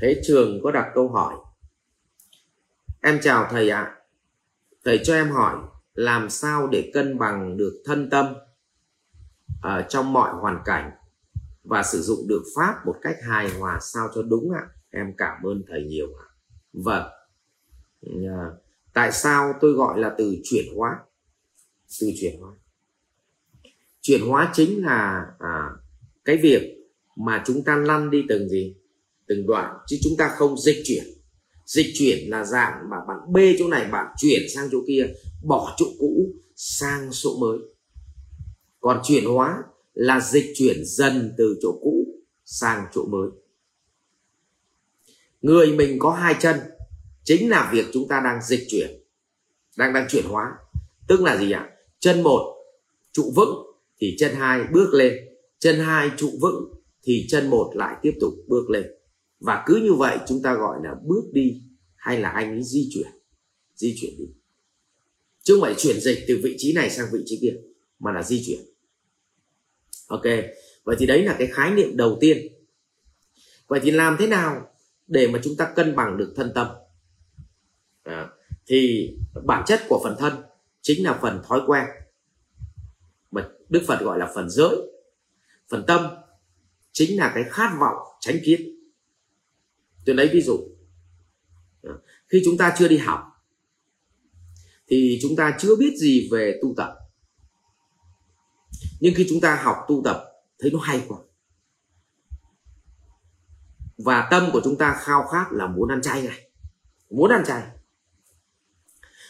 thế trường có đặt câu hỏi. Em chào thầy ạ. Thầy cho em hỏi làm sao để cân bằng được thân tâm ở trong mọi hoàn cảnh và sử dụng được pháp một cách hài hòa sao cho đúng ạ? Em cảm ơn thầy nhiều ạ. Vâng. À, tại sao tôi gọi là từ chuyển hóa? Từ chuyển hóa. Chuyển hóa chính là à, cái việc mà chúng ta lăn đi từng gì? Từng đoạn, chứ chúng ta không dịch chuyển. Dịch chuyển là dạng mà bạn bê chỗ này, bạn chuyển sang chỗ kia, bỏ chỗ cũ sang chỗ mới. Còn chuyển hóa là dịch chuyển dần từ chỗ cũ sang chỗ mới. Người mình có hai chân, chính là việc chúng ta đang dịch chuyển, đang đang chuyển hóa. Tức là gì ạ? Chân một, trụ vững thì chân hai bước lên. Chân hai trụ vững thì chân một lại tiếp tục bước lên và cứ như vậy chúng ta gọi là bước đi hay là anh ấy di chuyển di chuyển đi. Chứ không phải chuyển dịch từ vị trí này sang vị trí kia mà là di chuyển. Ok vậy thì đấy là cái khái niệm đầu tiên. Vậy thì làm thế nào để mà chúng ta cân bằng được thân tâm? À, thì bản chất của phần thân chính là phần thói quen mà đức phật gọi là phần giới. Phần tâm chính là cái khát vọng tránh kiến tôi lấy ví dụ. Khi chúng ta chưa đi học, thì chúng ta chưa biết gì về tu tập. Nhưng khi chúng ta học tu tập, thấy nó hay quá. Và tâm của chúng ta khao khát là muốn ăn chay này. Muốn ăn chay.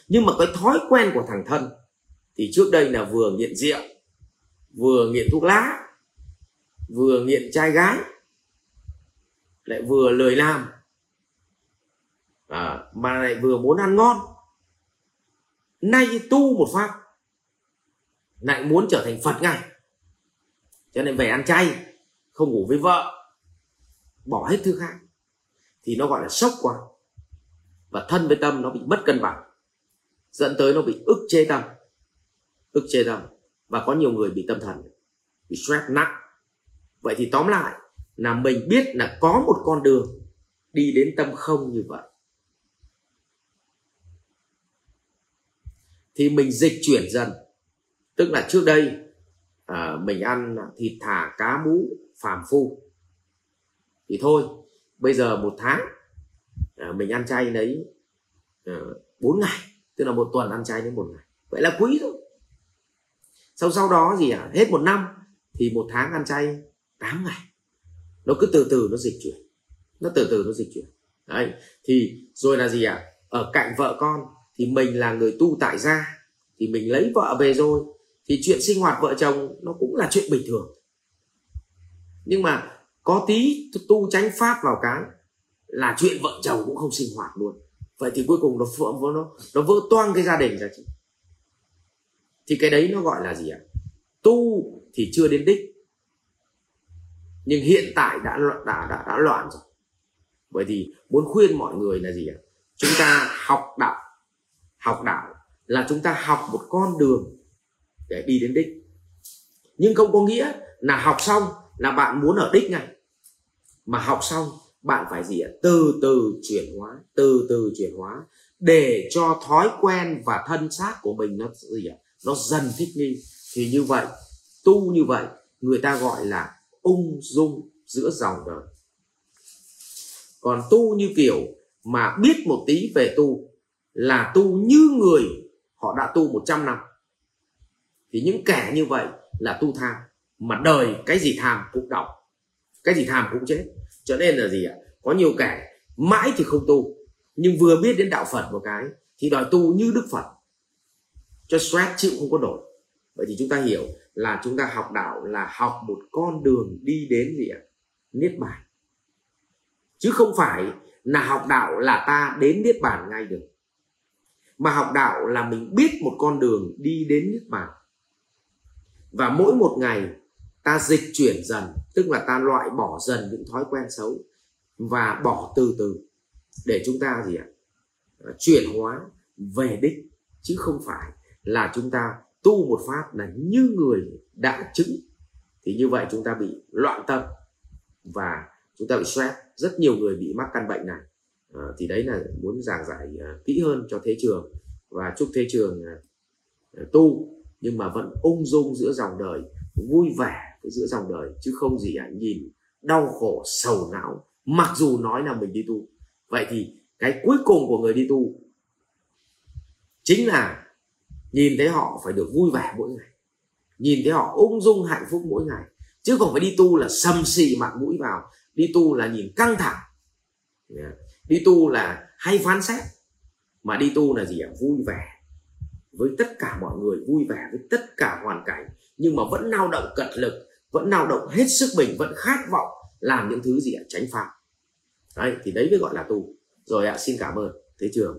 Nhưng mà cái thói quen của thằng thân, thì trước đây là vừa nghiện rượu, vừa nghiện thuốc lá, vừa nghiện trai gái lại vừa lười làm. À, mà lại vừa muốn ăn ngon. Nay tu một phát lại muốn trở thành phật ngay. Cho nên về ăn chay không ngủ với vợ bỏ hết thứ khác thì nó gọi là sốc quá. Và thân với tâm nó bị mất cân bằng dẫn tới nó bị ức chế tâm ức chế tâm. Và có nhiều người bị tâm thần bị stress nặng. Vậy thì tóm lại là mình biết là có một con đường đi đến tâm không như vậy. Thì mình dịch chuyển dần. Tức là trước đây à, mình ăn thịt thả cá mú phàm phu. Thì thôi bây giờ một tháng à, mình ăn chay đấy à, 4 ngày. Tức là một tuần ăn chay đến một ngày. Vậy là quý thôi. Sau sau đó gì à? Hết một năm thì một tháng ăn chay 8 ngày nó cứ từ từ nó dịch chuyển. Nó từ từ nó dịch chuyển. Đấy, thì rồi là gì à ở cạnh vợ con thì mình là người tu tại gia, thì mình lấy vợ về rồi. Thì chuyện sinh hoạt vợ chồng nó cũng là chuyện bình thường. Nhưng mà có tí tu tránh pháp vào cái là chuyện vợ chồng cũng không sinh hoạt luôn. Vậy thì cuối cùng nó vỡ nó nó vỡ toang cái gia đình ra chứ. Thì cái đấy nó gọi là gì ạ? Tu thì chưa đến đích nhưng hiện tại đã đã đã, đã loạn rồi. Bởi vì muốn khuyên mọi người là gì ạ? Chúng ta học đạo. Học đạo là chúng ta học một con đường để đi đến đích. Nhưng không có nghĩa là học xong là bạn muốn ở đích ngay. Mà học xong bạn phải gì ạ? Từ từ chuyển hóa từ từ chuyển hóa để cho thói quen và thân xác của mình nó gì ạ? Nó dần thích nghi. Thì như vậy tu như vậy người ta gọi là ung dung giữa dòng đời. Còn tu như kiểu mà biết một tí về tu là tu như người họ đã tu 100 năm. Thì những kẻ như vậy là tu tham mà đời cái gì tham cũng động, cái gì tham cũng chết. Cho nên là gì ạ? Có nhiều kẻ mãi thì không tu nhưng vừa biết đến đạo phật một cái thì đòi tu như đức phật. Cho stress chịu không có nổi. Vậy thì chúng ta hiểu là chúng ta học đạo là học một con đường đi đến gì ạ? Niết bàn. Chứ không phải là học đạo là ta đến niết bàn ngay được. Mà học đạo là mình biết một con đường đi đến niết bàn. Và mỗi một ngày ta dịch chuyển dần, tức là ta loại bỏ dần những thói quen xấu và bỏ từ từ để chúng ta gì ạ? Chuyển hóa về đích, chứ không phải là chúng ta tu một pháp là như người đã chứng. Thì như vậy chúng ta bị loạn tâm và chúng ta bị stress. Rất nhiều người bị mắc căn bệnh này. À, thì đấy là muốn giảng giải uh, kỹ hơn cho thế trường. Và chúc thế trường uh, tu nhưng mà vẫn ung dung giữa dòng đời vui vẻ giữa dòng đời chứ không gì ạ nhìn đau khổ sầu não. Mặc dù nói là mình đi tu. Vậy thì cái cuối cùng của người đi tu chính là nhìn thấy họ phải được vui vẻ mỗi ngày. Nhìn thấy họ ung dung hạnh phúc mỗi ngày. Chứ không phải đi tu là sầm xì mặt mũi vào. Đi tu là nhìn căng thẳng. Đi tu là hay phán xét. Mà đi tu là gì ạ? Vui vẻ. Với tất cả mọi người, vui vẻ với tất cả hoàn cảnh. Nhưng mà vẫn lao động cật lực, vẫn lao động hết sức mình, vẫn khát vọng làm những thứ gì ạ? Tránh phạm đấy, thì đấy mới gọi là tu. Rồi ạ, xin cảm ơn. Thế trường.